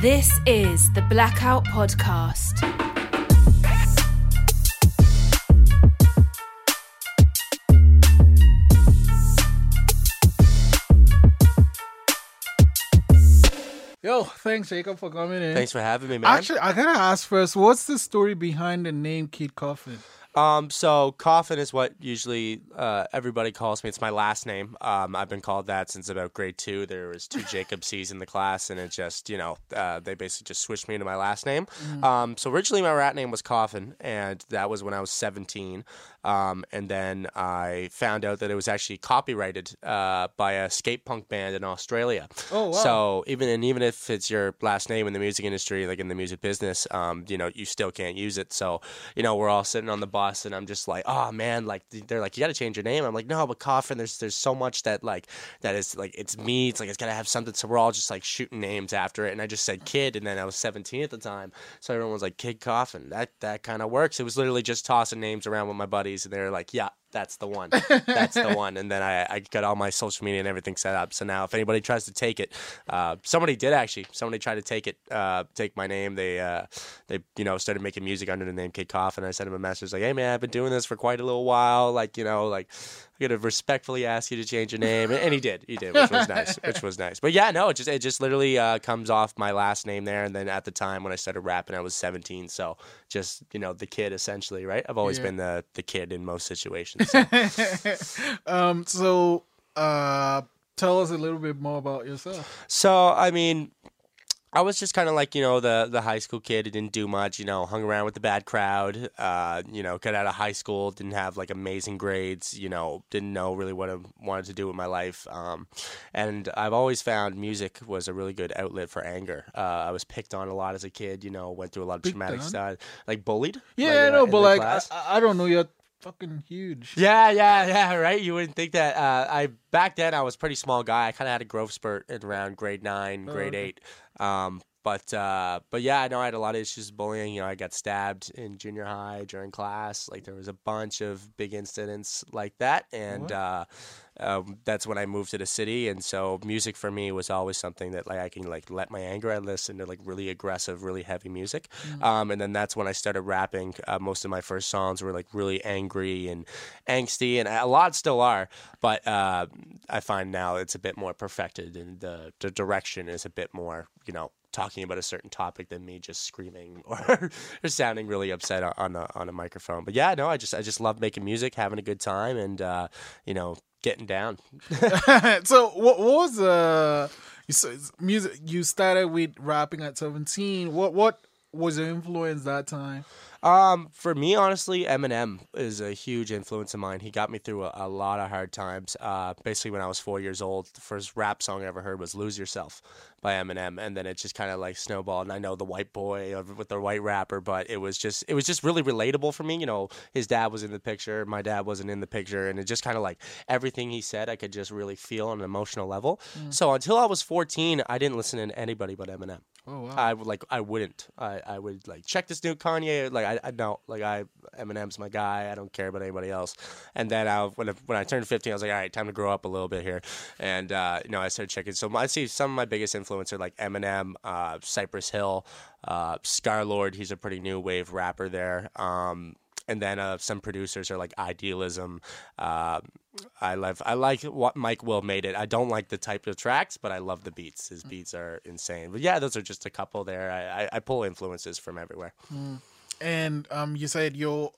This is the Blackout Podcast. Yo, thanks Jacob for coming in. Thanks for having me, man. Actually, I gotta ask first, what's the story behind the name Kid Coffin? Um, so Coffin is what usually uh, everybody calls me. It's my last name. Um, I've been called that since about grade two. There was two Jacob C's in the class, and it just you know uh, they basically just switched me to my last name. Um, so originally my rat name was Coffin, and that was when I was 17. Um, and then I found out that it was actually copyrighted uh, by a skate punk band in Australia. Oh, wow. So even and even if it's your last name in the music industry, like in the music business, um, you know, you still can't use it. So you know, we're all sitting on the and I'm just like, oh man, like they're like, you got to change your name. I'm like, no, but Coffin, there's there's so much that like that is like it's me. It's like it's gotta have something. So we're all just like shooting names after it, and I just said Kid, and then I was 17 at the time, so everyone was like Kid Coffin. That that kind of works. It was literally just tossing names around with my buddies, and they were like, yeah. That's the one. That's the one. And then I, I got all my social media and everything set up. So now, if anybody tries to take it, uh, somebody did actually. Somebody tried to take it, uh, take my name. They, uh, they, you know, started making music under the name Kid Coffin. I sent him a message like, "Hey man, I've been doing this for quite a little while. Like, you know, like I'm gonna respectfully ask you to change your name." And, and he did. He did, which was nice. Which was nice. But yeah, no, it just it just literally uh, comes off my last name there. And then at the time when I started rapping, I was 17. So just you know, the kid essentially, right? I've always Yeah. been the the kid in most situations. So. um, so uh, tell us a little bit more about yourself. So I mean, I was just kind of like you know the the high school kid who didn't do much. You know, hung around with the bad crowd. Uh, you know, got out of high school, didn't have like amazing grades. You know, didn't know really what I wanted to do with my life. Um, and I've always found music was a really good outlet for anger. Uh, I was picked on a lot as a kid. You know, went through a lot of Picked traumatic on? stuff, like bullied. Yeah, like, I uh, know, in but like. I, I don't know, you're fucking huge. Yeah, yeah, yeah, right. You wouldn't think that. Uh, I back then I was a pretty small guy. I kind of had a growth spurt at around grade nine, grade okay. eight. Um, but uh, but yeah, I know I had a lot of issues with bullying. You know, I got stabbed in junior high during class. Like there was a bunch of big incidents like that, and uh, um, that's when I moved to the city. And so music for me was always something that like I can like let my anger. I listen to like really aggressive, really heavy music, um, and then that's when I started rapping. Uh, most of my first songs were like really angry and angsty, and a lot still are. But uh, I find now it's a bit more perfected, and the the direction is a bit more, you know, talking about a certain topic than me just screaming or, or sounding really upset on- a on a microphone. But yeah, no, I just I just love making music, having a good time, and uh, you know, getting down. so what, what was uh you music you started with rapping at 17 what what was your influence that time Um, for me, honestly, Eminem is a huge influence of mine. He got me through a, a lot of hard times. Uh, basically, when I was four years old, the first rap song I ever heard was "Lose Yourself" by Eminem, and then it just kind of like snowballed. And I know the white boy with the white rapper, but it was just it was just really relatable for me. You know, his dad was in the picture, my dad wasn't in the picture, and it just kind of like everything he said, I could just really feel on an emotional level. So until I was fourteen, I didn't listen to anybody but Eminem. oh wow I would like I wouldn't. I, I would like check this new Kanye. Like I, I no like I Eminem's my guy. I don't care about anybody else. And then I when I, when I turned fifteen, I was like, all right, time to grow up a little bit here. And uh, you know, I started checking. So I see some of my biggest influence are like Eminem, uh, Cypress Hill, uh, Scarlxrd. He's a pretty new wave rapper there. Um, and then uh, some producers are like Idealism. Uh, I love I like what Mike Will made it. I don't like the type of tracks, but I love the beats. His beats are insane. But yeah, those are just a couple there. I, I, I pull influences from everywhere. And um you said you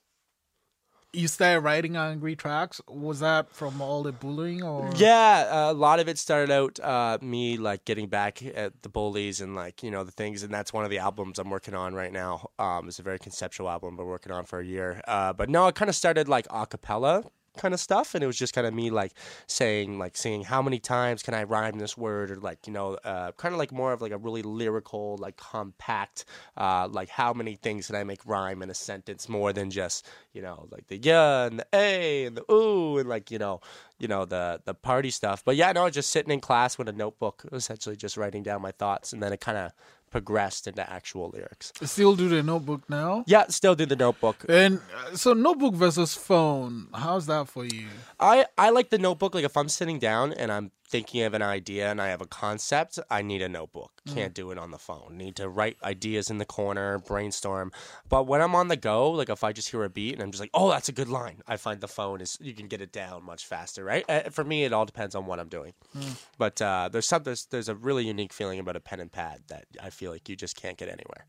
you started writing angry tracks was that from all the bullying or Yeah, a lot of it started out uh, me like getting back at the bullies and like you know the things, and that's one of the albums I'm working on right now. Um, it's a very conceptual album, but working on for a year. Uh, but no, it kind of started like a cappella kind of stuff, and it was just kind of me like saying like saying how many times can I rhyme this word, or like you know, uh, kind of like more of like a really lyrical, like compact, uh, like how many things can I make rhyme in a sentence more than just you know like the yeah and the a and the ooh and like you know you know the the party stuff. But yeah, no, just sitting in class with a notebook, essentially just writing down my thoughts, and then it kind of progressed into actual lyrics. still do the notebook now Yeah, still do the notebook. and uh, so notebook versus phone how's that for you I I like the notebook. Like if I'm sitting down and I'm thinking of an idea and I have a concept, I need a notebook. Mm. Can't do it on the phone. Need to write ideas in the corner, brainstorm. But when I'm on the go, like if I just hear a beat and I'm just like, oh, that's a good line, I find the phone is you can get it down much faster, right? Uh, for me, it all depends on what I'm doing. Mm. But uh, there's some there's, there's a really unique feeling about a pen and pad that I feel like you just can't get anywhere.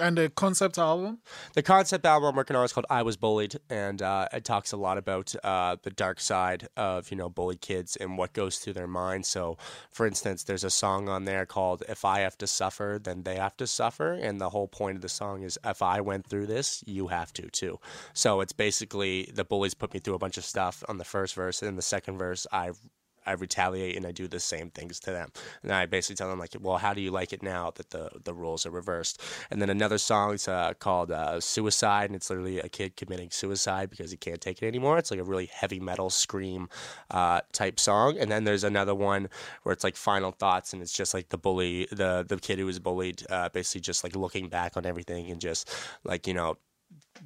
And the concept album? The concept album I'm working on is called "I Was Bullied," and uh, it talks a lot about uh, the dark side of you know bullied kids and what goes through their mind. So, for instance, there's a song on there called "If I Have to Suffer, Then They Have to Suffer," and the whole point of the song is if I went through this, you have to too. So it's basically the bullies put me through a bunch of stuff on the first verse, and the second verse, I I retaliate and I do the same things to them. And I basically tell them like, well, how do you like it now that the the rules are reversed? And then another song is uh, called uh, Suicide, and it's literally a kid committing suicide because he can't take it anymore. It's like a really heavy metal scream uh, type song. And then there's another one where it's like Final Thoughts, and it's just like the bully, the the kid who was bullied, uh, basically just like looking back on everything and just like you know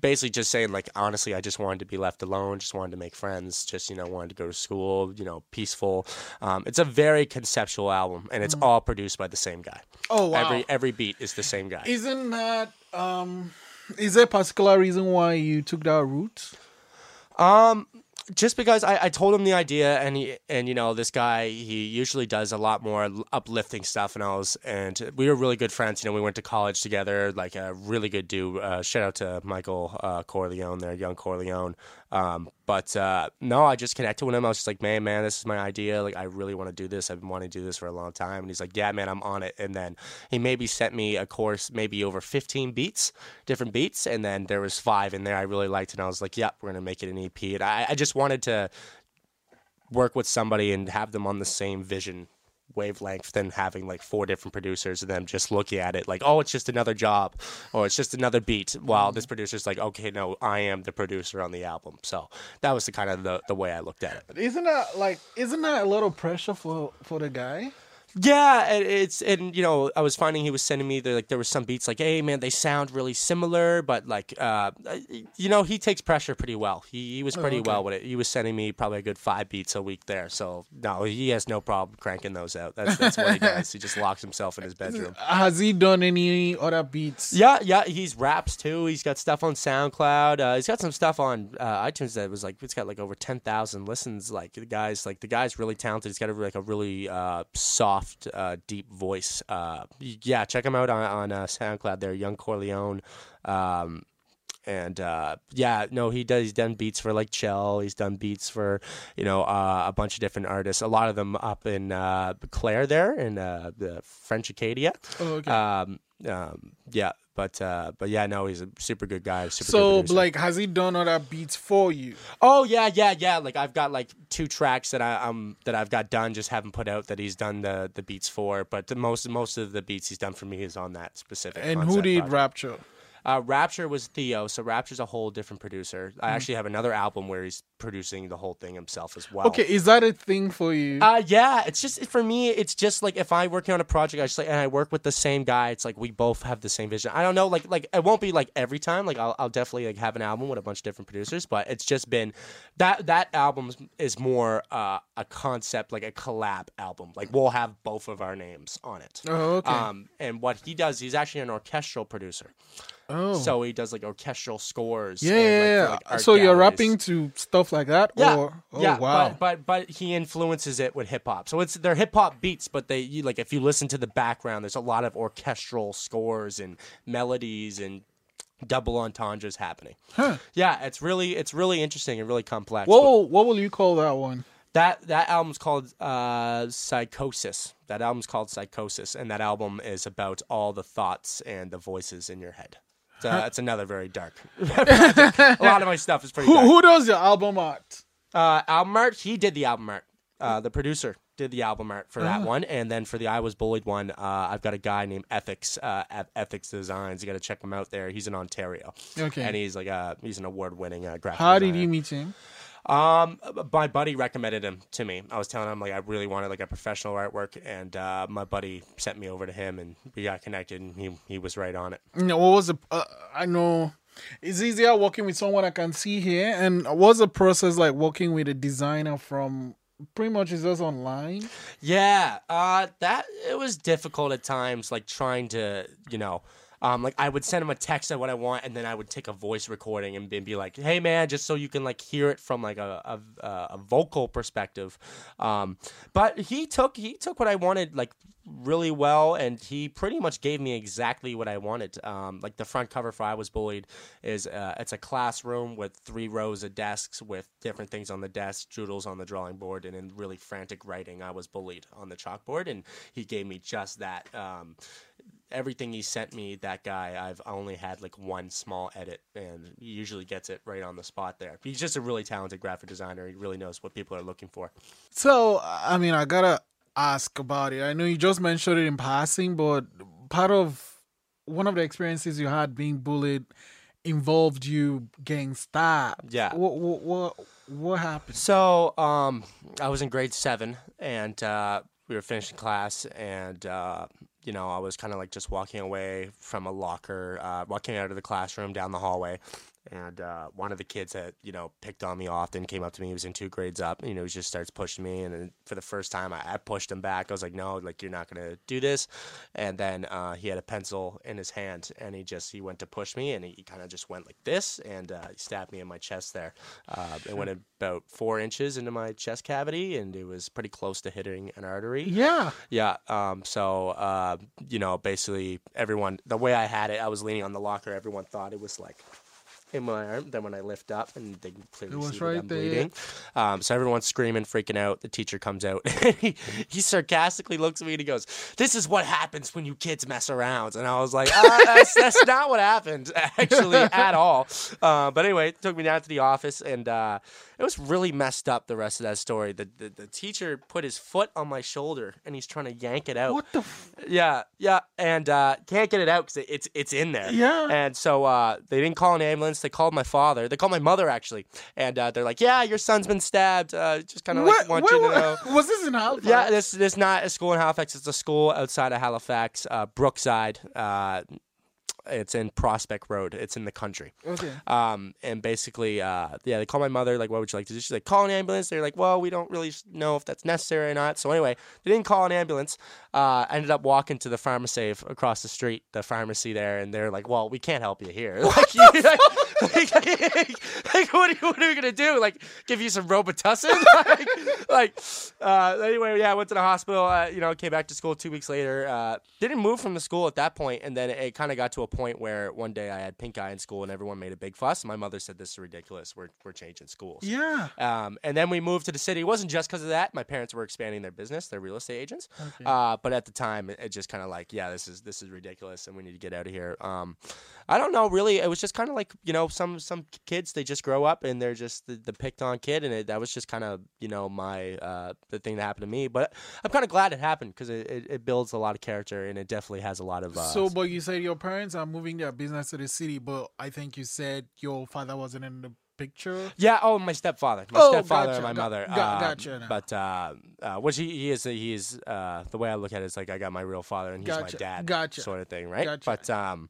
basically just saying like honestly i just wanted to be left alone just wanted to make friends just you know wanted to go to school you know peaceful um, it's a very conceptual album and it's all produced by the same guy Oh, wow. every every beat is the same guy Isn't that, um, is there a particular reason why you took that route? Um, just because I, I told him the idea, and he and you know this guy he usually does a lot more uplifting stuff, and I was and we were really good friends. You know, we went to college together, like a really good dude. Uh, shout out to Michael uh, Corleone there, young Corleone. Um, but uh, no, I just connected with him. I was just like, man, man, this is my idea. Like, I really want to do this. I've been wanting to do this for a long time. And he's like, yeah, man, I'm on it. And then he maybe sent me a course, maybe over 15 beats, different beats. And then there was five in there I really liked. And I was like, yep, we're going to make it an EP. And I, I just wanted to work with somebody and have them on the same vision wavelength than having like four different producers and them just looking at it like oh it's just another job. Or it's just another beat. While this mm-hmm. producer's like okay no i am the producer on the album. So that was the kind of the, the way i looked at it. Isn't that like, isn't that a little pressure for, for the guy? Yeah, and it's and you know I was finding he was sending me the, like there was some beats like hey man they sound really similar but like uh you know he takes pressure pretty well. He, he was pretty okay. well with it. He was sending me probably a good five beats a week there so no he has no problem cranking those out. That's that's what he does. He just locks himself in his bedroom. Has he done any other beats? yeah yeah he's raps too. He's got stuff on SoundCloud. Uh, he's got some stuff on uh, iTunes that was like it's got like over ten thousand listens like the guy's like the guy's really talented. He's got a, like a really uh, soft uh, deep voice uh, yeah check him out on, on uh, SoundCloud there Young Corleone um, and uh, yeah, no, he does. He's done beats for like Chell. He's done beats for you know uh, a bunch of different artists. A lot of them up in uh, Clare there in uh, the French Acadia. Oh, okay. Um, um, yeah, but uh, but yeah, no, he's a super good guy. Super so, good like, has he done all other beats for you? oh yeah, yeah, yeah. Like I've got like two tracks that I um that I've got done, just haven't put out that he's done the the beats for. But the most most of the beats he's done for me is on that specific. And who did project. Rapture? Uh, Rapture was Theo, so Rapture's a whole different producer. I actually have another album where he's producing the whole thing himself as well. Okay, is that a thing for you? Uh, yeah, it's just for me. It's just like if I'm working on a project, I just like and I work with the same guy. It's like we both have the same vision. I don't know, like like it won't be like every time. Like I'll, I'll definitely like have an album with a bunch of different producers, but it's just been that that album is more uh, a concept, like a collab album. Like we'll have both of our names on it. oh, okay. Um, and what he does, he's actually an orchestral producer. Oh. So he does like orchestral scores. yeah, and, like, yeah, yeah. like, so you're rapping to stuff like that? Yeah, Or, oh, yeah, wow. But, but but he influences it with hip hop. So it's they're hip hop beats, but they you, like if you listen to the background, there's a lot of orchestral scores and melodies and double entendres happening. Huh. Yeah, it's really it's really interesting and really complex. Whoa, But what will you call that one? that that album's called uh, Psychosis. That album's called Psychosis, and that album is about all the thoughts and the voices in your head. So it's another very dark. project. a lot of my stuff is pretty Who, dark. who does your album art? Uh, album art. He did the album art. Uh, the producer did the album art for that one, and then for the I Was Bullied one, uh, I've got a guy named Ethics uh, Eth- Ethics Designs. You got to check him out there. He's in Ontario, Okay. and he's like a he's an award winning uh, graphic. How did designer. you meet him? Um, my buddy recommended him to me. I was telling him like I really wanted like a professional artwork, and uh, my buddy sent me over to him, and we got connected, and he he was right on it. You know, what was the? Uh, I know it's easier working with someone I can see here. And was the process like working with a designer from pretty much is just online. Yeah, uh, that it was difficult at times, like trying to, you know, um, like I would send him a text of what I want, and then I would take a voice recording and be, be like, "Hey, man," just so you can like hear it from like a a, a vocal perspective. Um, but he took he took what I wanted like really well, and he pretty much gave me exactly what I wanted. Um, like the front cover for "I Was Bullied" is uh, it's a classroom with three rows of desks with different things on the desk, doodles on the drawing board, and in really frantic writing, "I was bullied" on the chalkboard, and he gave me just that. Um, everything he sent me, that guy, I've only had like one small edit, and he usually gets it right on the spot there. He's just a really talented graphic designer. He really knows what people are looking for. So, I mean, I gotta ask about it. I know you just mentioned it in passing, but part of one of the experiences you had being bullied involved you getting stabbed. Yeah. What what what, what happened? So, um, I was in grade seven, and uh, we were finishing class, and uh, you know, I was kind of like just walking away from a locker, uh, walking out of the classroom down the hallway, and uh, one of the kids that you know picked on me often came up to me. He was in two grades up. You know, he just starts pushing me, and then for the first time, I, I pushed him back. I was like, "No, like you're not gonna do this." And then uh, he had a pencil in his hand, and he just he went to push me, and he, kind of just went like this, and uh, he stabbed me in my chest there. Uh, it went about four inches into my chest cavity, and it was pretty close to hitting an artery. Yeah. Yeah. Um, so, uh, you know, basically everyone, the way I had it, I was leaning on the locker. Everyone thought it was like in my arm. Then when I lift up and they can clearly It was see that right I'm there. bleeding. Um, so everyone's screaming, freaking out. The teacher comes out. he, he sarcastically looks at me and he goes, "This is what happens when you kids mess around." And I was like, uh, that's, "That's not what happened actually at all." Uh, but anyway, took me down to the office and. Uh, it was really messed up the rest of that story. The, the the teacher put his foot on my shoulder and he's trying to yank it out. What the? F- Yeah, yeah, and uh, can't get it out because it's it's in there. Yeah. And so uh, they didn't call an ambulance. They called my father. They called my mother actually, and uh, they're like, "Yeah, your son's been stabbed. Uh, just kind of like want you to know." was this in Halifax? Yeah, this this not a school in Halifax. It's a school outside of Halifax, uh, Brookside. Uh, it's in Prospect Road. It's in the country. Okay. Um, and basically, uh, yeah, they call my mother, like, what would you like to do? She's like, call an ambulance. They're like, well, we don't really know if that's necessary or not. So anyway, they didn't call an ambulance. Uh, I ended up walking to the pharmacy across the street, the pharmacy there, and they're like, well, we can't help you here. Like, you, like, like, like, what, are what are we gonna do? Like, give you some Robitussin? like, like uh, anyway, yeah, I went to the hospital. Uh, you know, came back to school two weeks later. Uh, didn't move from the school at that point, and then it kind of got to a point where one day I had pink eye in school, and everyone made a big fuss. My mother said, "This is ridiculous. We're we're changing schools." Yeah. Um, and then we moved to the city. It wasn't just because of that. My parents were expanding their business; they're real estate agents. Okay. Uh, but at the time, it, it just kind of like, yeah, this is this is ridiculous, and we need to get out of here. Um, I don't know, really. It was just kind of like you know, some some kids they just grow up and they're just the, the picked on kid, and it, that was just kind of you know my uh, the thing that happened to me. But I'm kind of glad it happened because it, it, it builds a lot of character and it definitely has a lot of. Uh, So, but you said your parents are moving their business to the city, but I think you said your father wasn't in the picture. Yeah. Oh, my stepfather, my Oh, stepfather, gotcha, and my got- mother. got- um, gotcha now. But uh, uh, which he, he is, he is. Uh, the way I look at it is like I got my real father and he's Gotcha, my dad, gotcha, sort of thing, right? gotcha. But um,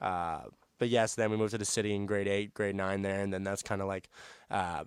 uh, but yes, then we moved to the city in grade eight, grade nine there, and then that's kind of like. Uh,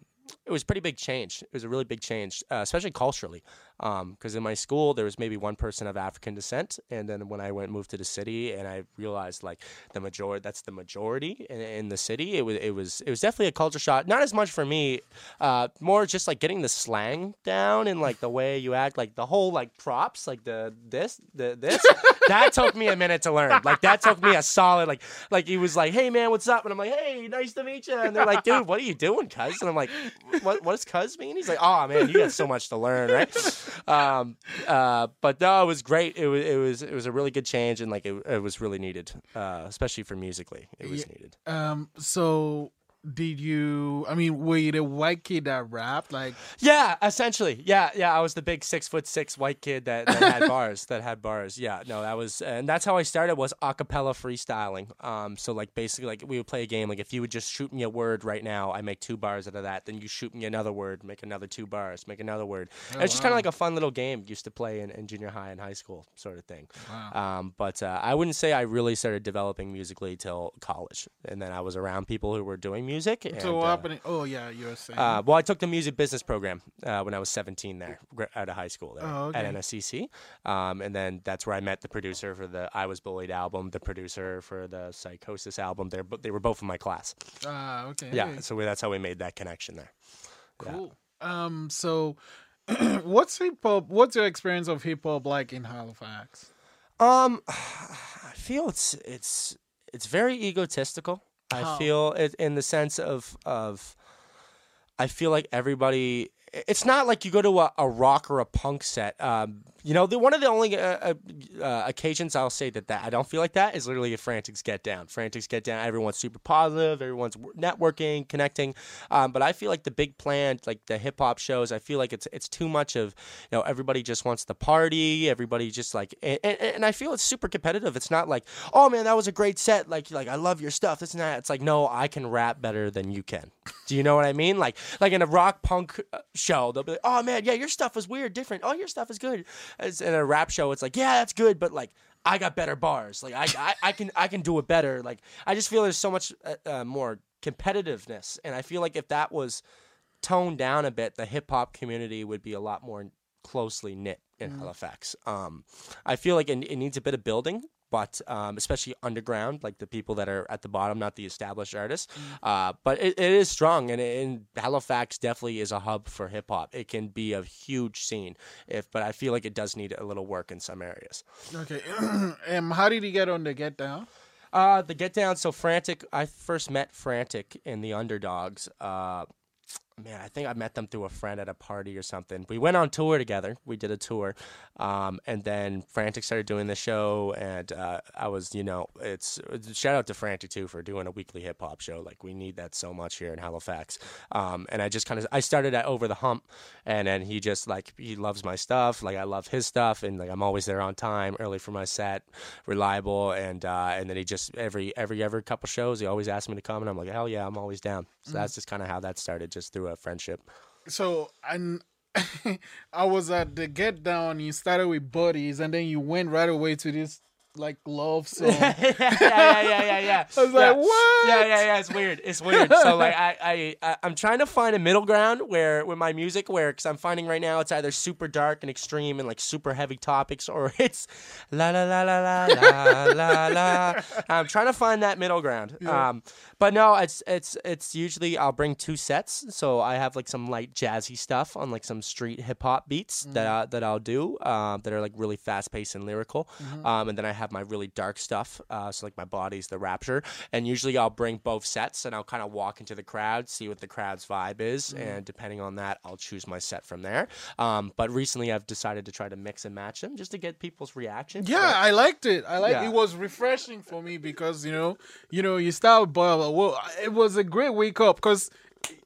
it was a pretty big change. It was a really big change, uh, especially culturally. Because in my school, there was maybe one person of African descent, and then when I went moved to the city, and I realized like the majority, that's the majority in, in the city. It was it was it was definitely a culture shock. Not as much for me, uh, more just like getting the slang down and like the way you act, like the whole like props, like the this the this. that took me a minute to learn. Like that took me a solid like like he was like, hey man, what's up? And I'm like, hey, nice to meet you. And they're like, dude, what are you doing, cuz? And I'm like, what what does cuz mean? He's like, oh man, you got so much to learn, right? Um, uh, but no, it was great. It was it was it was a really good change, and like it, it was really needed, uh, especially for musically. It was Yeah. needed. Um. So, did you? I mean, were you the white kid that rapped? Like, Yeah, essentially. Yeah, yeah. I was the big six foot six white kid that, that had bars. That had bars. Yeah, no, that was, and that's how I started was a cappella freestyling. Um, so like basically like we would play a game. Like if you would just shoot me a word right now, I make two bars out of that. Then you shoot me another word, make another two bars, make another word. And it's just kind of like a fun little game used to play in, in junior high and high school sort of thing. wow. Um, but uh, I wouldn't say I really started developing musically till college, and then I was around people who were doing music music. So and, what uh, happened? Oh yeah, you were saying. uh, well, I took the music business program uh, when I was 17 there, out of high school there Oh, okay. at NSCC. Um, and then that's where I met the producer for the I Was Bullied album, the producer for the Psychosis album. They're, they were both in my class. Ah, okay. Yeah, so we, that's how we made that connection there. yeah. Cool. Um. So, what's hip hop? What's your experience of hip hop like in Halifax? Um, I feel it's it's it's very egotistical. I How? feel it in the sense of of I feel like everybody. It's not like you go to a, a rock or a punk set. Um, you know, the, one of the only uh, uh, uh, occasions I'll say that, that I don't feel like that is literally a Frantics Get Down. Frantics Get Down, everyone's super positive, everyone's networking, connecting. Um, but I feel like the big plan, like the hip hop shows, I feel like it's it's too much of, you know, everybody just wants to party, everybody just like, and, and, and I feel it's super competitive. It's not like, oh man, that was a great set, like like I love your stuff, this and that. It's like, no, I can rap better than you can. Do you know what I mean? Like like in a rock punk uh, show, they'll be like, oh man, yeah, your stuff is weird, different. Oh, your stuff is good. As in a rap show, it's like, yeah, that's good, but like. I got better bars. Like I, I, I can, I can do it better. Like I just feel there's so much uh, uh, more competitiveness, and I feel like if that was toned down a bit, the hip hop community would be a lot more closely knit in Halifax. Um, I feel like it, it needs a bit of building, but um, especially underground, like the people that are at the bottom, not the established artists. Uh, but it, it is strong, and, and Halifax definitely is a hub for hip hop. It can be a huge scene, if but I feel like it does need a little work in some areas. Okay. um. How did you get on the Get Down? Uh, the Get Down, so Frantic. I first met Frantic in the Underdogs. Uh, man, I think I met them through a friend at a party or something. We went on tour together. We did a tour, um, and then Frantic started doing the show, and uh, I was, you know, it's shout out to Frantic too for doing a weekly hip hop show. Like we need that so much here in Halifax. Um, and I just kind of I started at Over the Hump, and then he just like he loves my stuff, like I love his stuff, and like I'm always there on time, early for my set, reliable, and uh, and then he just every every every couple shows he always asks me to come, and I'm like hell yeah, I'm always down. So that's just kind of how that started, just through a friendship. So and I was at the Get Down. You started with buddies, and then you went right away to this like love song. yeah, yeah, yeah, yeah, yeah. I was yeah. like, what? Yeah, yeah, yeah. It's weird. It's weird. So like, I, I, I'm trying to find a middle ground where with my music, where because I'm finding right now it's either super dark and extreme and like super heavy topics, or it's la la la la la la la la. I'm trying to find that middle ground. Um, but no, it's it's it's usually I'll bring two sets. So I have like some light jazzy stuff on like some street hip hop beats that I, that I'll do um, that are like really fast paced and lyrical. Um, and then I have my really dark stuff. Uh, so like my body's the rapture. And usually I'll bring both sets and I'll kind of walk into the crowd, see what the crowd's vibe is, and depending on that, I'll choose my set from there. Um, but recently I've decided to try to mix and match them just to get people's reaction. Yeah, I liked it. I like Yeah. it was refreshing for me because you know, you know, you start but well, it was a great wake up because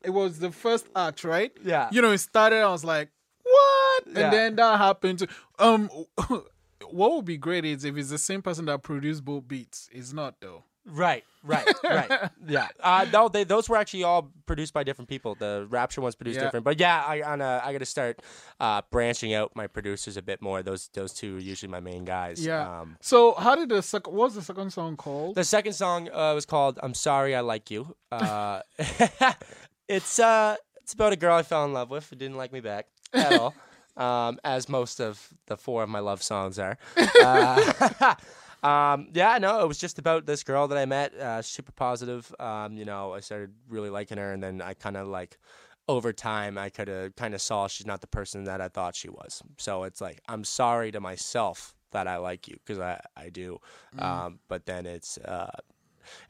it was the first act, right? Yeah. You know, it started. I was like, what? Yeah. And then that happened. To, um, what would be great is if it's the same person that produced both beats. It's not though. Right, right, right. yeah. Uh, no, they, those were actually all produced by different people. The Rapture ones produced Yeah. different, but yeah, I on a, I got to start uh, branching out my producers a bit more. Those those two are usually my main guys. Yeah. Um, so how did the second? What's the second song called? the second song uh, was called "I'm Sorry I Like You." Uh, it's uh, it's about a girl I fell in love with who didn't like me back at all. Um, as most of the four of my love songs are. Uh, um, yeah, no, it was just about this girl that I met, uh, super positive. Um, you know, I started really liking her, and then I kind of like over time, I could have kind of saw she's not the person that I thought she was. So it's like I'm sorry to myself that I like you because I I do, um, but then it's. Uh,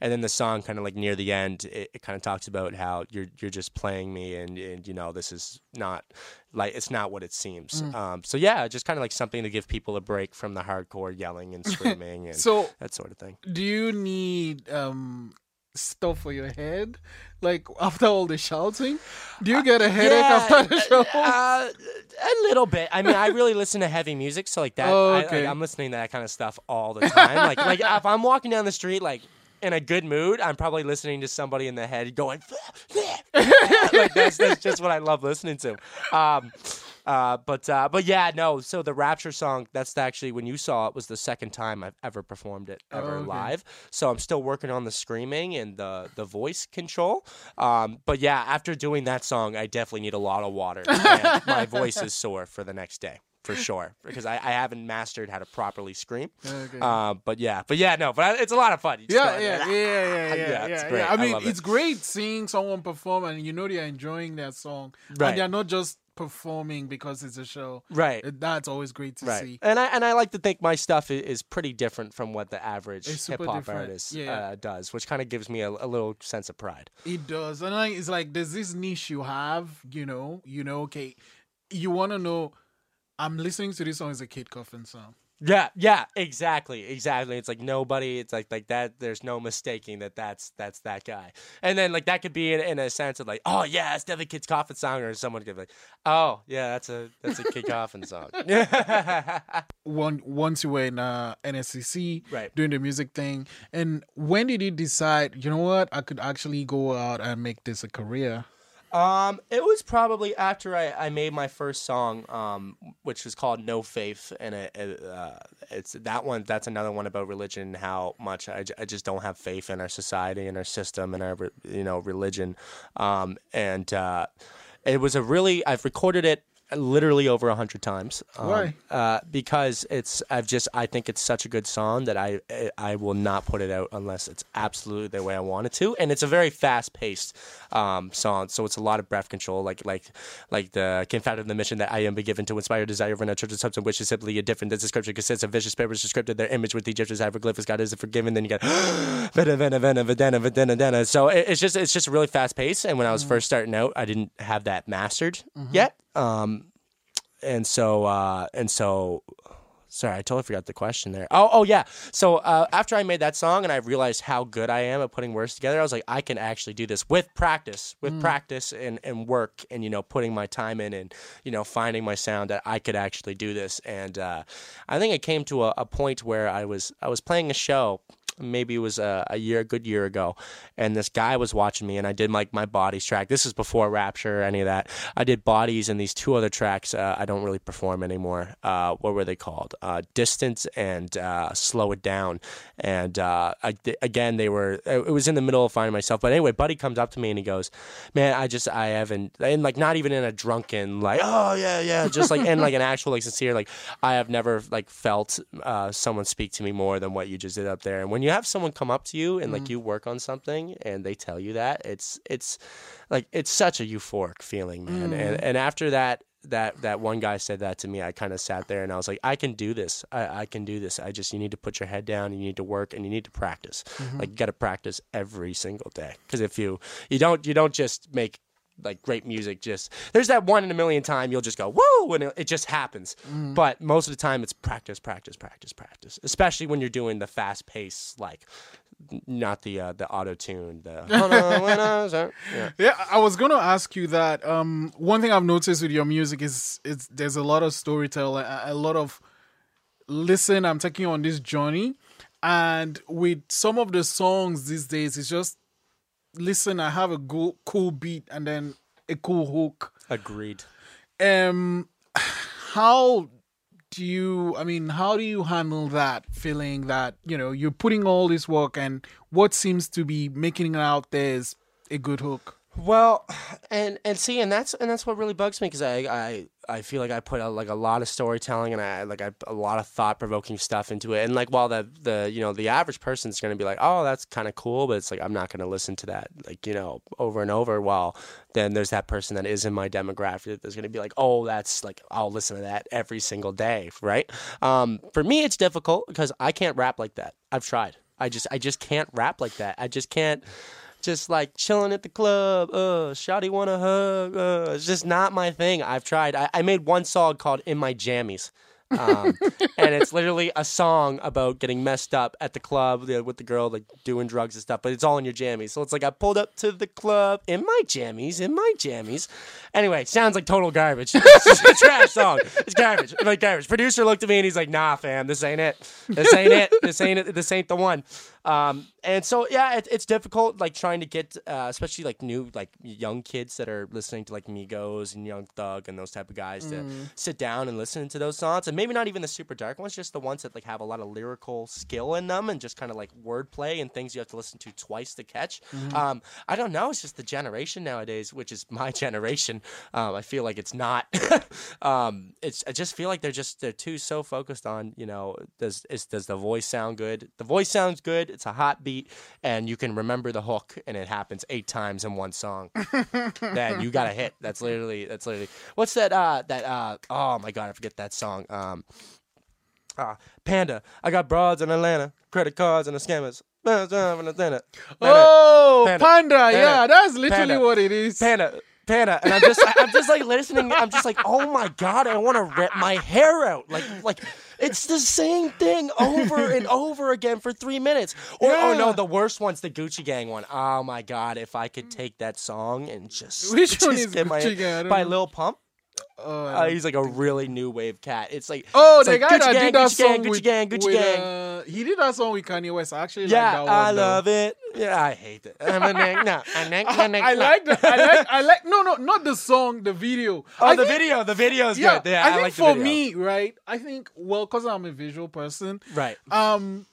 and then the song kind of like near the end it, it kind of talks about how you're you're just playing me and, and you know this is not like it's not what it seems. Um, so yeah just kind of like something to give people a break from the hardcore yelling and screaming and So that sort of thing. do you need um stuff for your head? Like after all the shouting? Do you get a headache Yeah, after the show? uh, a little bit. I mean i really listen to heavy music so like that Oh, I, okay. like, i'm listening to that kind of stuff all the time. Like like if i'm walking down the street like in a good mood, I'm probably listening to somebody in the head going, like that's, that's just what I love listening to. Um, Uh, but uh, but yeah, no. So the Rapture song, that's actually when you saw it was the second time I've ever performed it ever Oh, okay. live. So I'm still working on the screaming and the the voice control. Um, but yeah, after doing that song, I definitely need a lot of water. and my voice is sore for the next day. For sure, because I, I haven't mastered how to properly scream. Okay. Uh, but yeah, but yeah, no, but I- it's a lot of fun. Just yeah, go, yeah, yeah, yeah, yeah, yeah, it's yeah, great. I mean, it. it's great seeing someone perform and you know they're enjoying their song, Right. and they're not just performing because it's a show. right. That's always great to Right, see. and I and I like to think my stuff is, pretty different from what the average hip hop artist Yeah. uh, does, which kind of gives me a, a little sense of pride. It does, and like, it's like there's this niche you have. You know, you know. Okay, you want to know. I'm listening to this song as a Kid Coffin song. Yeah, yeah, exactly, exactly. It's like nobody. It's like like that. There's no mistaking that that's that's that guy. And then like that could be in, in a sense of like, oh yeah, it's definitely Kid Coffin song, or someone could be like, oh yeah, that's a that's a Kid Coffin song. One once you were in uh, NSCC, Right. doing the music thing, and when did you decide? You know what? I could actually go out and make this a career. Um, it was probably after I, I made my first song, um, which was called No Faith, and it, it, uh, it's that one. That's another one about religion, and how much I, I just don't have faith in our society and our system and our you know religion. Um, and uh, it was a really I've recorded it literally over a hundred times. Um, Why? Uh, because it's I've just I think it's such a good song that I I will not put it out unless it's absolutely the way I want it to, and it's a very fast paced um, song, so it's a lot of breath control, like like like the confounded the mission that I am be given to inspire desire for no church of substance, which is simply a different. This description consists of vicious papers descripted their image with the Egyptians hieroglyphics. God is forgiven. Then you got vena. So it, it's just it's just really fast paced, and when I was first starting out, I didn't have that mastered yet. Um, and so uh, and so sorry i totally forgot the question there. Oh oh yeah. So uh, after i made that song and i realized how good i am at putting words together i was like i can actually do this with practice with practice and, and work and you know putting my time in and you know finding my sound that i could actually do this. And uh, i think it came to a, a point where i was i was playing a show maybe it was a, a year, a good year ago, and this guy was watching me, and I did like my bodies track. This is before Rapture or any of that. I did bodies and these two other tracks. Uh, I don't really perform anymore. Uh, what were they called? Uh, Distance and uh, Slow It Down. And uh, I, again, they were. It was in the middle of finding myself. But anyway, Buddy comes up to me and he goes, "Man, I just I haven't and like not even in a drunken like oh yeah yeah just like and like an actual like sincere like I have never like felt uh, someone speak to me more than what you just did up there. And when you have someone come up to you and like mm-hmm. you work on something and they tell you that it's it's like it's such a euphoric feeling, man. And mm. and after that that that one guy said that to me, I kind of sat there and I was like, I can do this. I, I can do this. I just you need to put your head down. You need to work and you need to practice. Mm-hmm. Like you got to practice every single day. Because if you you don't you don't just make like great music just there's that one in a million time you'll just go woo and it, it just happens but most of the time it's practice practice practice practice especially when you're doing the fast pace like not the uh, the auto tune the yeah. Yeah, I was gonna ask you that. Um, one thing I've noticed with your music is it's there's a lot of storytelling, a, a lot of listen. I'm taking you on this journey, and with some of the songs these days, it's just listen. I have a go- cool beat and then a cool hook. agreed Um, how do you? I mean, how do you handle that feeling that you know you're putting all this work and what seems to be making it out there is a good hook? Well, and and see, and that's and that's what really bugs me because I, I I feel like I put a, like a lot of storytelling and I like I a lot of thought provoking stuff into it. And like while the the you know the average person's gonna be like, oh, that's kind of cool, but it's like I'm not gonna listen to that like you know over and over. While then there's that person that is in my demographic that's gonna be like, oh, that's like I'll listen to that every single day, right? Um, for me, it's difficult because I can't rap like that. I've tried. I just I just can't rap like that. I just can't just like chilling at the club. Uh, Shotty want a hug. Uh, it's just not my thing. I've tried. I, I made one song called "In My Jammies." um, and it's literally a song about getting messed up at the club with the girl, like doing drugs and stuff. But it's all in your jammies. So it's like I pulled up to the club in my jammies, in my jammies. Anyway, sounds like total garbage. it's a trash song. It's garbage. Like garbage. Producer looked at me and he's like, "Nah, fam, this ain't it. This ain't it. This ain't it. This ain't the one." Um, and so yeah, it, it's difficult like trying to get, uh, especially like new like young kids that are listening to like Migos and Young Thug and those type of guys to sit down and listen to those songs, and maybe not even the super dark ones, just the ones that like have a lot of lyrical skill in them and just kind of like wordplay and things you have to listen to twice to catch. Um, I don't know. It's just the generation nowadays, which is my generation. Um, I feel like it's not. um, it's I just feel like they're just they're too so focused on you know does is does the voice sound good? The voice sounds good. It's a hot beat, and you can remember the hook, and it happens eight times in one song. then you got a hit. That's literally that's literally what's that? Uh, that uh, oh my god, I forget that song. Um, uh, Panda. I got broads in Atlanta, credit cards and the scammers. Panda, Oh, Panda. panda, Panda. yeah, that's literally Panda. what it is. Panda, Panda, and I'm just, I'm just like listening. I'm just like, oh my god, I want to rip my hair out. Like, like it's the same thing over and over again for three minutes. Or, oh no, the worst one's the Gucci Gang one. Oh my god, if I could take that song and just, Which just one is get my Gucci Gang? By. Lil Pump. Oh, Uh, he's like a really new wave cat. It's like Oh, it's the like guy Gucci that gang, did that Gucci song gang, Gucci with, gang, Gucci with, gang. uh, he did that song with Kanye West. I actually yeah, like that one. I though. love it. Yeah, I hate it. I'm a neck, no, a neck, a neck, I like the, I like I like no no not the song the video. Oh, I the think- video. The video's Yeah, good. Yeah, I I, think like for me right. I think well because I'm a visual person. Right. Um,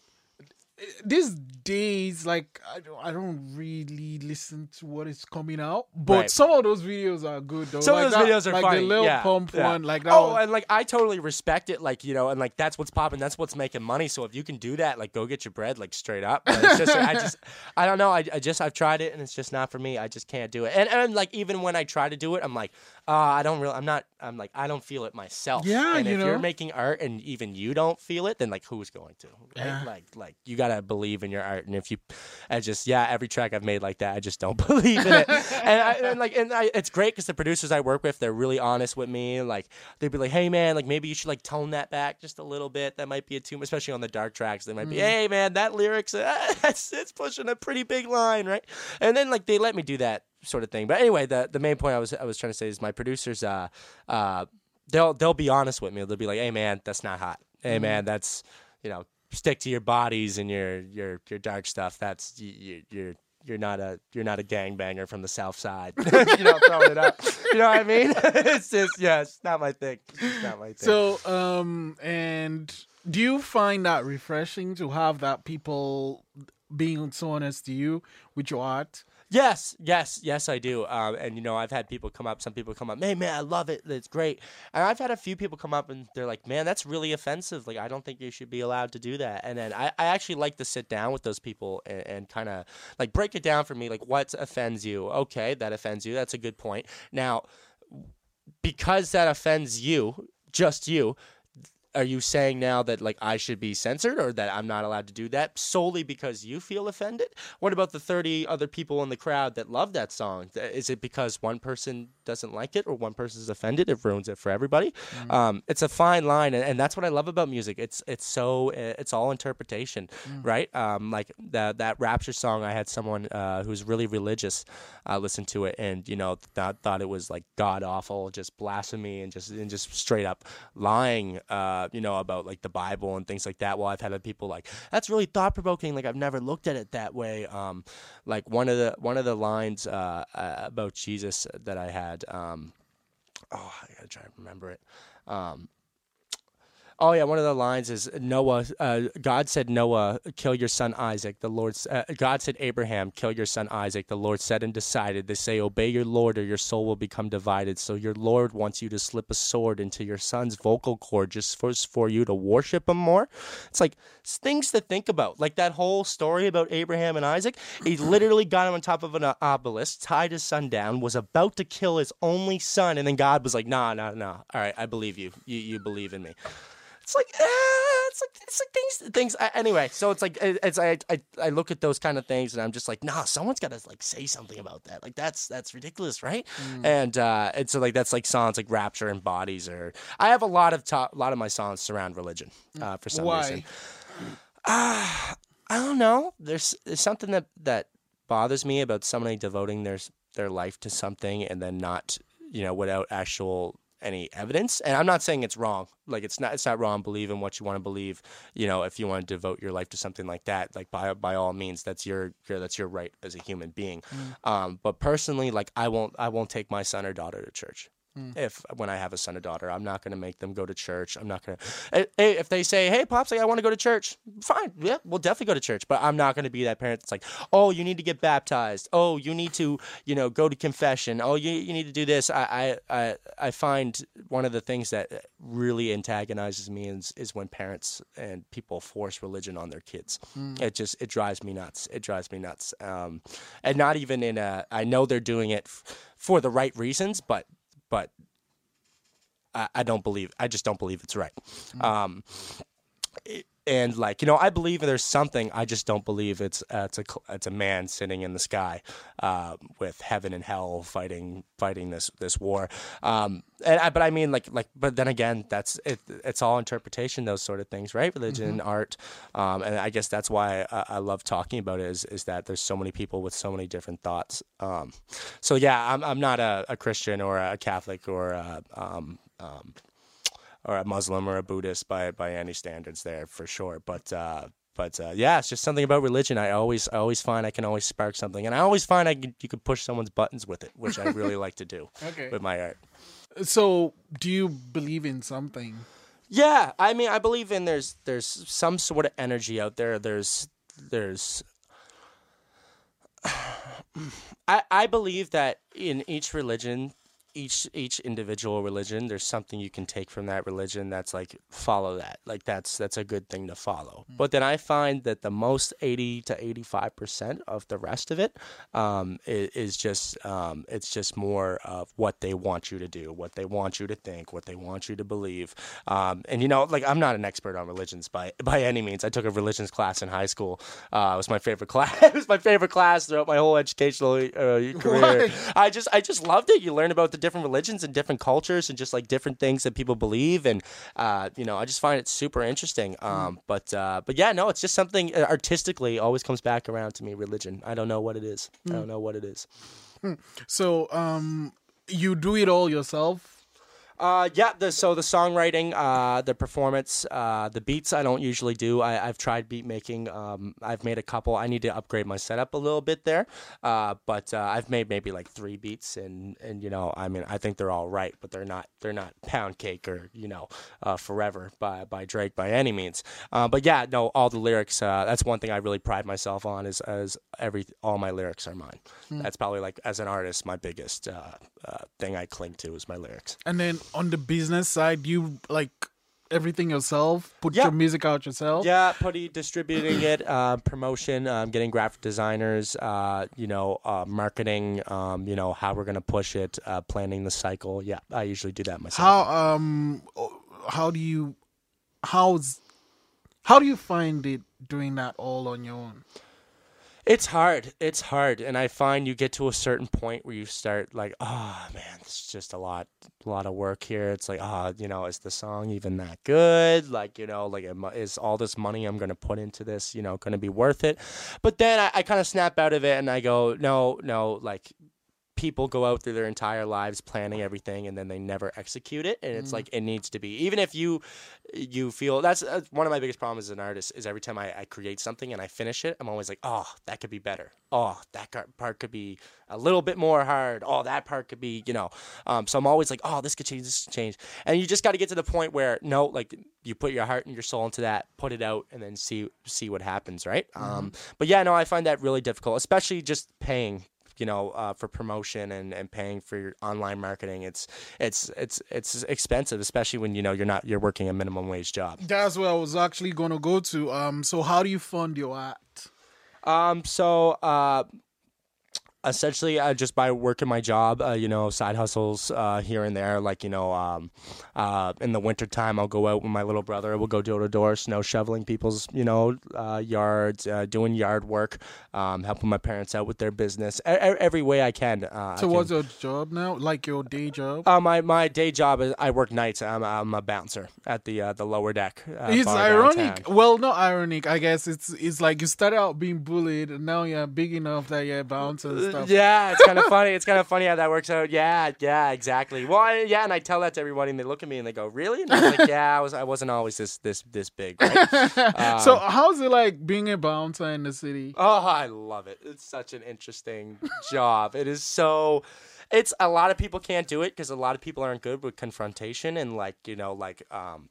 these days like I don't I don't really listen to what is coming out, but Right. some of those videos are good though. Some like of those that- videos are like funny. the Lil yeah, Pump yeah. one, like that. Oh, one. and like I totally respect it. Like you know, and like that's what's popping. That's what's making money. So if you can do that, like go get your bread, like straight up. But it's just, I just, I don't know. I, I just, I've tried it, and it's just not for me. I just can't do it. And and like even when I try to do it, I'm like, uh, I don't really. I'm not. I'm like, I don't feel it myself. Yeah, And you if know. you're making art and even you don't feel it, then like who's going to? Right? Yeah. Like like you gotta believe in your art. And if you, I just yeah, every track I've made like that, I just don't believe in it. and, I, and like and I, it's great because the producers I work with, they're really honest with me. Like they'd be like, hey man, like maybe you should like tone that back just a little bit. That might be a too, especially on the dark tracks. They might be, hey man, that lyrics, uh, that's it's pushing a pretty big line, right? And then like they let me do that sort of thing. But anyway, the the main point I was I was trying to say is my producers, uh, uh, they'll they'll be honest with me. They'll be like, hey man, that's not hot. Hey man, that's you know stick to your bodies and your your your dark stuff. That's you, you, you're you're not a you're not a gangbanger from the south side. you know, throwing it up. You know what I mean? it's just yeah, it's not my thing. It's not my thing. So, um, and do you find that refreshing to have that people being so honest to you with your art? Yes, yes, yes, I do. Um, and you know, I've had people come up. Some people come up, hey man, I love it. It's great. And I've had a few people come up and they're like, man, that's really offensive. Like, I don't think you should be allowed to do that. And then I, I actually like to sit down with those people and, and kind of like break it down for me. Like, what offends you? Okay, that offends you. That's a good point. Now, because that offends you, just you, are you saying now that like I should be censored or that I'm not allowed to do that solely because you feel offended? What about the 30 other people in the crowd that love that song? Is it because one person doesn't like it or one person is offended? It ruins it for everybody. Um, it's a fine line, and, and that's what I love about music. It's it's so it's all interpretation, right? Um, like that that Rapture song, I had someone uh, who's really religious uh, listen to it, and you know th- thought it was like god awful, just blasphemy, and just and just straight up lying, uh, you know, about like the Bible and things like that. Well, I've had other people like that's really thought provoking. Like I've never looked at it that way. Um, like one of the one of the lines uh, uh, about Jesus that I had. Um, oh, I gotta try to remember it. Um, Oh yeah, one of the lines is Noah. Uh, God said Noah, kill your son Isaac. The Lord. Uh, God said Abraham, kill your son Isaac. The Lord said and decided. They say, obey your Lord, or your soul will become divided. So your Lord wants you to slip a sword into your son's vocal cord just for for you to worship him more. It's like things to think about. Like that whole story about Abraham and Isaac. He literally got him on top of an uh, obelisk, tied his son down, was about to kill his only son, and then God was like, Nah, nah, nah. All right, I believe you. You you believe in me it's like ah, it's like it's like things things I, anyway so it's like it- it's I, I I look at those kind of things and I'm just like nah someone's got to like say something about that like that's that's ridiculous right? And uh and so like that's like songs like Rapture and Bodies or I have a lot of to- a lot of my songs surround religion uh for some Why? reason. Uh, I don't know. There's there's something that that bothers me about somebody devoting their their life to something and then not you know without actual any evidence and i'm not saying it's wrong. Like it's not it's not wrong believe in what you want to believe you know if you want to devote your life to something like that like by by all means that's your, your that's your right as a human being. Um but personally like i won't i won't take my son or daughter to church if when I have a son or daughter, I'm not going to make them go to church. I'm not going to. Eh, hey, eh, if they say, "Hey, pops, like, I want to go to church," fine, yeah, we'll definitely go to church. But I'm not going to be that parent that's like, "Oh, you need to get baptized. Oh, you need to, you know, go to confession. Oh, you you need to do this." I I I, I find one of the things that really antagonizes me is is when parents and people force religion on their kids. Mm. It just it drives me nuts. It drives me nuts. Um, and not even in a. I know they're doing it f- for the right reasons, but but I, I don't believe I just don't believe it's right. Um, it- and like you know, I believe there's something. I just don't believe it's uh, it's a it's a man sitting in the sky uh, with heaven and hell fighting fighting this this war. Um, and I, but I mean like like but then again, that's it. It's all interpretation. Those sort of things, right? Religion, art, um, and I guess that's why I, I love talking about it. Is is that there's so many people with so many different thoughts. Um, so yeah, I'm I'm not a, a Christian or a Catholic or a, um, um, or a Muslim or a Buddhist by by any standards there for sure. But uh, but uh, yeah, it's just something about religion. I always I always find I can always spark something, and I always find I can, you could push someone's buttons with it, which I really like to do Okay. with my art. So, do you believe in something? Yeah, I mean, I believe in there's there's some sort of energy out there. There's there's I I believe that in each religion, each each individual religion, there's something you can take from that religion that's like follow that. Like that's that's a good thing to follow. But then I find that the most 80 to 85% of the rest of it um, is, is just um, it's just more of what they want you to do, what they want you to think, what they want you to believe. Um, and you know, like I'm not an expert on religions by by any means. I took a religions class in high school. Uh, it was my favorite class. it was my favorite class throughout my whole educational uh, career. Why? I just I just loved it. You learn about the different religions and different cultures and just like different things that people believe and uh, you know I just find it super interesting. Um, but uh, but yeah, no, it's just something uh, artistically always comes back around to me. Religion. I don't know what it is. I don't know what it is. So, um, you do it all yourself? Uh, yeah. The, so the songwriting, uh, the performance, uh, the beats I don't usually do. I, I've tried beat making. Um, I've made a couple. I need to upgrade my setup a little bit there. Uh, but uh, I've made maybe like three beats, and and you know, I mean, I think they're all right, but they're not they're not pound cake or you know, uh, forever by by Drake by any means. But yeah, no, all the lyrics. Uh, that's one thing I really pride myself on is as every all my lyrics are mine. That's probably like as an artist, my biggest uh, uh, thing I cling to is my lyrics. And then on the business side, you like everything yourself? Put Yeah. your music out yourself? Yeah, putting distributing it, uh, promotion, um, getting graphic designers, uh, you know, uh, marketing, um, you know, how we're gonna push it, uh, planning the cycle. Yeah, I usually do that myself. How um how do you how's how do you find it doing that all on your own? It's hard. It's hard, and I find you get to a certain point where you start like, oh man, it's just a lot, a lot of work here. It's like, oh, you know, is the song even that good? Like, you know, like, is all this money I'm to put into this, you know, to be worth it? But then I, I kind of snap out of it and I go, no, no, like. People go out through their entire lives planning everything, and then they never execute it. And it's like it needs to be. Even if you, you feel that's uh, one of my biggest problems as an artist is every time I, I create something and I finish it, I'm always like, oh, that could be better. Oh, that part could be a little bit more hard. Oh, that part could be, you know. Um, so I'm always like, oh, this could change, this could change. And you just got to get to the point where no, like you put your heart and your soul into that, put it out, and then see see what happens, right? Um, but yeah, no, I find that really difficult, especially just paying you know, uh, for promotion and, and paying for your online marketing. It's it's it's it's expensive, especially when you know you're not you're working a minimum wage job. That's what I was actually gonna go to. Um so how do you fund your art? Um, so uh, essentially uh, just by working my job, uh, you know, side hustles uh, here and there. Like you know, um, uh, in the wintertime, I'll go out with my little brother. We'll go door to door, snow shoveling people's you know uh, yards, uh, doing yard work, um, helping my parents out with their business e- every way I can. Uh, So I what's your job now? Like your day job? uh, my my day job is I work nights. I'm, I'm a bouncer at the uh, the lower deck. Uh, it's ironic. downtown. Well, not ironic. I guess it's it's like you started out being bullied, and now you're big enough that you're bouncing and stuff. Yeah, it's kind of funny. It's kind of funny how that works out. Yeah, yeah, exactly. Well, I, yeah, and I tell that to everybody, and they look at me and they go, "Really?" And I'm like, "Yeah, I was. I wasn't always this this this big." Right? Um, so how's it like being a bouncer in the city? Oh, I love it. It's such an interesting job. It is so. It's a lot of people can't do it because a lot of people aren't good with confrontation and like you know like um,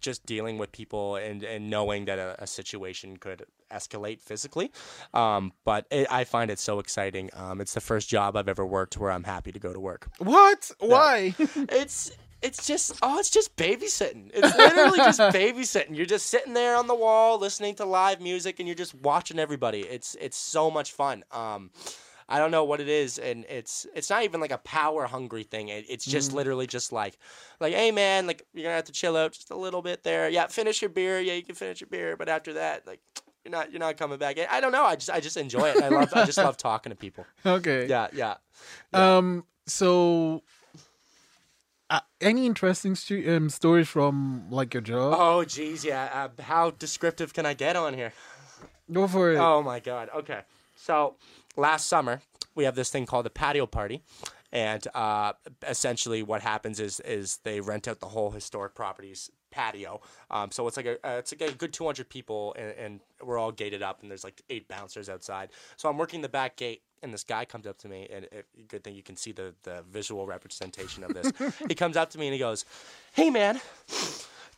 just dealing with people and and knowing that a, a situation could escalate physically. Um, but it, I find it so exciting. Um, it's the first job I've ever worked where I'm happy to go to work. What? Why? It's it's just oh, it's just babysitting. It's literally just babysitting. You're just sitting there on the wall listening to live music and you're just watching everybody. It's it's so much fun. Um I don't know what it is, and it's it's not even like a power hungry thing. It, it's just literally just like, like, hey man, like you're gonna have to chill out just a little bit there. Yeah, finish your beer. Yeah, you can finish your beer, but after that, like, you're not you're not coming back. I don't know. I just I just enjoy it. I love I just love talking to people. okay. Yeah, yeah. Um. So, uh, any interesting stu- um, stories from like your job? Oh geez, yeah. Uh, how descriptive can I get on here? Go for it. Oh my god. Okay. So last summer we have this thing called a patio party, and uh, essentially what happens is is they rent out the whole historic properties patio. Um, so it's like a uh, it's like a good 200 people, and, and we're all gated up, and there's like eight bouncers outside. So I'm working the back gate. And this guy comes up to me, and it, good thing you can see the, the visual representation of this. he comes up to me and he goes, "Hey man,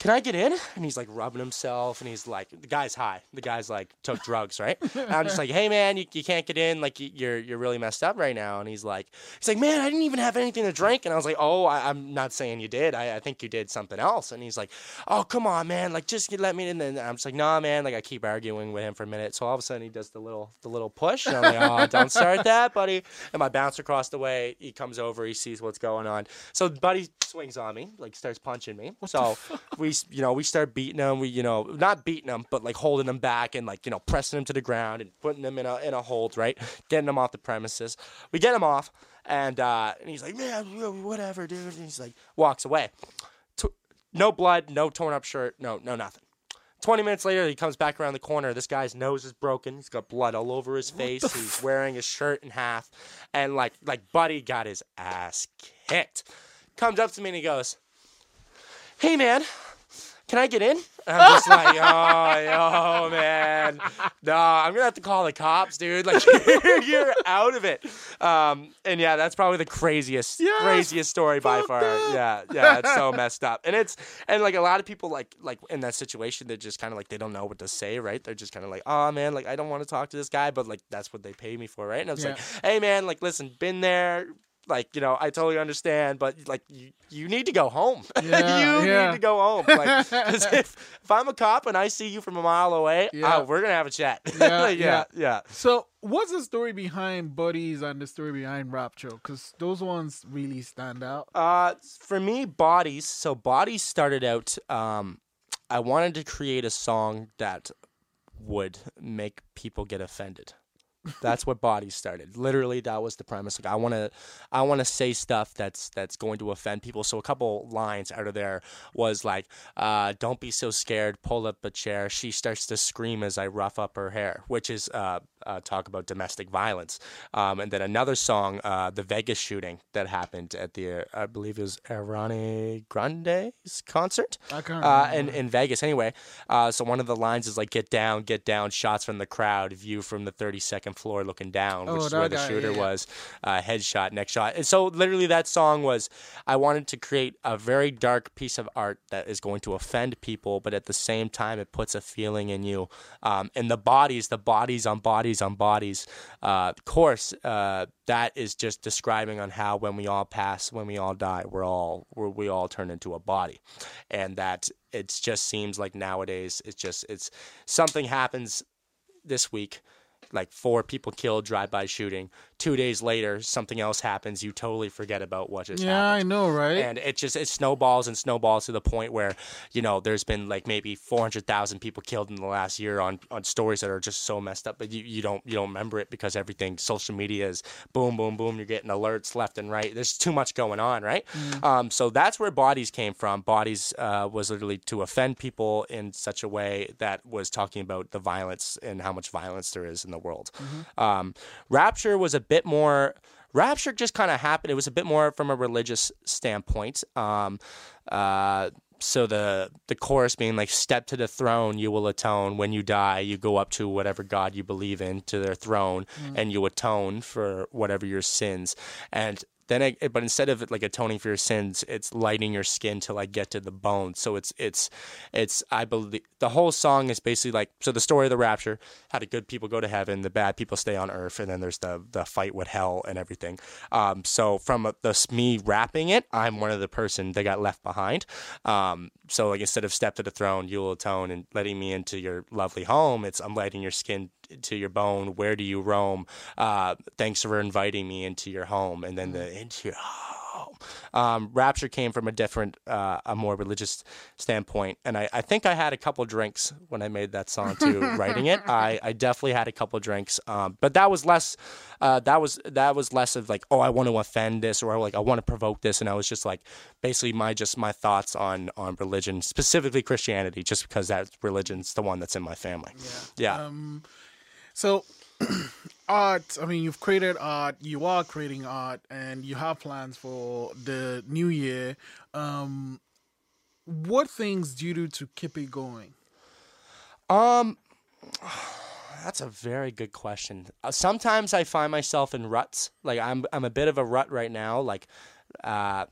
can I get in? And he's like rubbing himself, and he's like, the guy's high. The guy's like took drugs, right? And I'm just like, hey man, you, you can't get in. Like you- you're you're really messed up right now. And he's like, he's like, man, I didn't even have anything to drink. And I was like, oh, I, I'm not saying you did. I, I think you did something else. And he's like, oh come on, man, like just let me in. And I'm just like, nah, man. Like I keep arguing with him for a minute. So all of a sudden he does the little the little push, and I'm like, oh, don't start that, buddy. And my bouncer across the way, he comes over, he sees what's going on. So buddy swings on me, like starts punching me. so we, s- you know, we start beating him. We, you know, not beating him, but like holding him back and like you know pressing him to the ground and putting him in a in a hold, right? Getting him off the premises. We get him off, and uh, and he's like, man, whatever, dude. And he's like, walks away. T- no blood, no torn up shirt, no, no nothing. 20 minutes later, he comes back around the corner. This guy's nose is broken. He's got blood all over his face. He's wearing his shirt in half. And like like Buddy got his ass kicked. Comes up to me and he goes, Hey man, can I get in? And I'm just like, oh, yo, man. No, I'm gonna have to call the cops, dude. Like you're out of it. Um, and yeah, that's probably the craziest, Yes, craziest story by far. up. Yeah, yeah, it's so messed up. And it's and like a lot of people like like in that situation, they're just kind of like they don't know what to say, right? They're just kind of like, oh man, like I don't want to talk to this guy, but like that's what they pay me for, right? And I was like, hey man, like listen, been there. Like you know, I totally understand, but like you, you need to go home. Yeah, you yeah. need to go home. Like, if if I'm a cop and I see you from a mile away, Yeah. oh, we're gonna have a chat. Yeah, yeah, yeah. yeah. So, what's the story behind Bodies and the story behind Rapture? Because those ones really stand out. Uh, for me, bodies. So bodies started out. Um, I wanted to create a song that would make people get offended. That's what bodies started. Literally, that was the premise. Like, I want to, I want to say stuff that's that's going to offend people. So a couple lines out of there was like, uh, "Don't be so scared. Pull up a chair." She starts to scream as I rough up her hair, which is uh, uh, talk about domestic violence. Um, and then another song, uh, the Vegas shooting that happened at the, uh, I believe it was Ariana Grande's concert uh, in, in Vegas anyway. Uh, so one of the lines is like, get down, get down, shots from the crowd, view from the 32nd floor looking down, which Oh, is where the guy, shooter yeah. was, uh, headshot, next shot. And so literally that song was, I wanted to create a very dark piece of art that is going to offend people, but at the same time, it puts a feeling in you. Um, and the bodies, the bodies on bodies on bodies, uh, course, uh, that is just describing on how when we all pass, when we all die, we're all we're, we all turn into a body, and that it just seems like nowadays it's just it's something happens this week like four people killed, drive-by shooting. Two days later, something else happens. You totally forget about what just Yeah, happened I know, right? and it just it snowballs and snowballs to the point where you know there's been like maybe 400,000 people killed in the last year on on stories that are just so messed up but you, you don't you don't remember it because everything social media is boom boom boom you're getting alerts left and right there's too much going on right um, so that's where bodies came from bodies uh, was literally to offend people in such a way that was talking about the violence and how much violence there is in the world um, rapture was a bit more Rapture just kind of happened. It was a bit more from a religious standpoint. Um, uh, so the the chorus being like, "Step to the throne, you will atone. When you die, you go up to whatever God you believe in, to their throne, and you atone for whatever your sins." And then, I, but instead of like atoning for your sins, it's lighting your skin to like get to the bone. So it's it's it's I believe the whole song is basically like so the story of the rapture. How the good people go to heaven, the bad people stay on earth, and then there's the the fight with hell and everything. Um, so from the me rapping it, I'm one of the person that got left behind. Um, so like instead of step to the throne, you will atone and letting me into your lovely home. It's I'm lighting your skin to your bone. Where do you roam? Uh, thanks for inviting me into your home, and then the into your. Um, Rapture came from a different, uh, a more religious standpoint, and I, I think I had a couple drinks when I made that song too, writing it. I, I definitely had a couple drinks, um, but that was less. Uh, that was that was less of like, oh, I want to offend this, or like I want to provoke this, and I was just like, basically my just my thoughts on on religion, specifically Christianity, just because that religion's the one that's in my family. Yeah. Um, so, art. I mean, you've created art. You are creating art, and you have plans for the new year. Um, what things do you do to keep it going? Um, that's a very good question. Uh, sometimes I find myself in ruts. Like I'm, I'm a bit of a rut right now. Like, uh,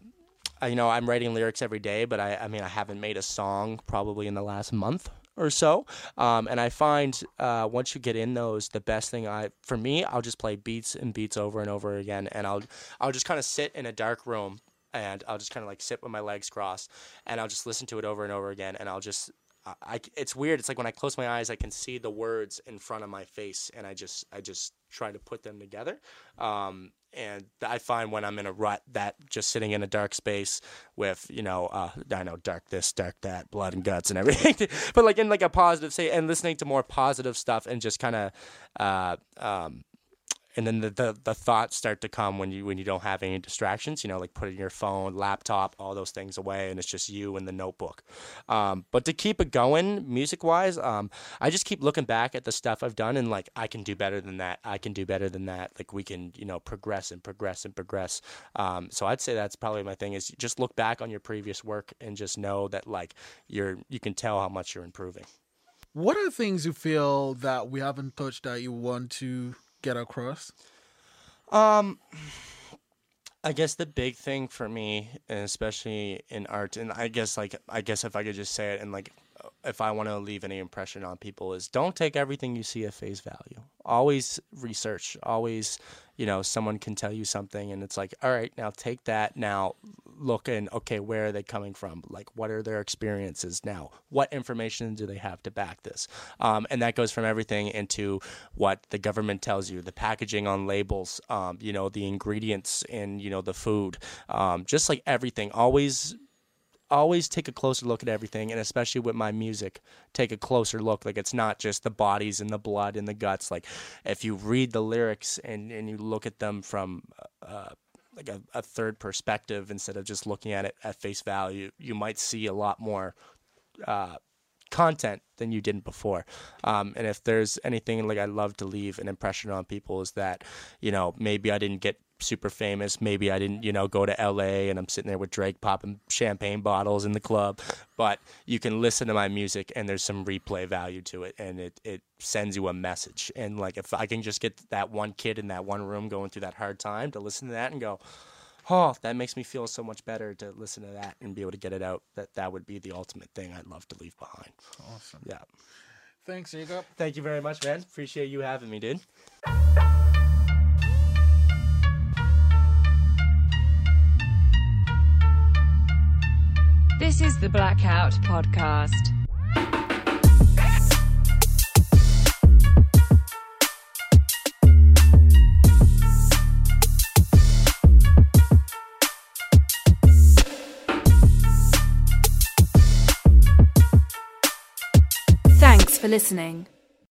you know, I'm writing lyrics every day, but I, I mean, I haven't made a song probably in the last month or so. Um, and I find uh, once you get in those, the best thing I, for me, I'll just play beats and beats over and over again, and I'll, I'll just kind of sit in a dark room and I'll just kind of like sit with my legs crossed, and I'll just listen to it over and over again, and I'll just I, it's weird. It's like when I close my eyes, I can see the words in front of my face, and I just I just try to put them together. Um, and I find when I'm in a rut that just sitting in a dark space with you know uh, I know dark this, dark that, blood and guts and everything, but like in like a positive say and listening to more positive stuff and just kind of. Uh, um, and then the, the, the thoughts start to come when you when you don't have any distractions you know like putting your phone laptop all those things away and it's just you and the notebook. Um, but to keep it going music wise um, i just keep looking back at the stuff i've done and like i can do better than that. I can do better than that. Like we can you know progress and progress and progress. Um, so i'd say that's probably my thing is just look back on your previous work and just know that like you're you can tell how much you're improving. What are things you feel that we haven't touched that you want to get across? Um, I guess the big thing for me, and especially in art, and I guess like I guess if I could just say it, and like if I want to leave any impression on people, is don't take everything you see at face value. Always research. Always, you know, someone can tell you something, and it's like, all right, now take that. Now look and okay, where are they coming from? Like, what are their experiences now? What information do they have to back this? Um, and that goes from everything into what the government tells you, the packaging on labels, um, you know, the ingredients in you know the food, um, just like everything. Always always take a closer look at everything and especially with my music take a closer look like it's not just the bodies and the blood and the guts like if you read the lyrics and, and you look at them from uh, like a, a third perspective instead of just looking at it at face value you might see a lot more uh, content than you didn't before. Um, and if there's anything like I love to leave an impression on people is that, you know, maybe I didn't get super famous. Maybe I didn't, you know, go to LA and I'm sitting there with Drake popping champagne bottles in the club. But you can listen to my music and there's some replay value to it and it, it sends you a message. And like if I can just get that one kid in that one room going through that hard time to listen to that and go, oh, that makes me feel so much better to listen to that and be able to get it out. That that would be the ultimate thing I'd love to leave behind. Awesome. Yeah. Thanks, Jacob. Thank you very much, man. Appreciate you having me, dude. This is the Blackout Podcast. Thanks for listening.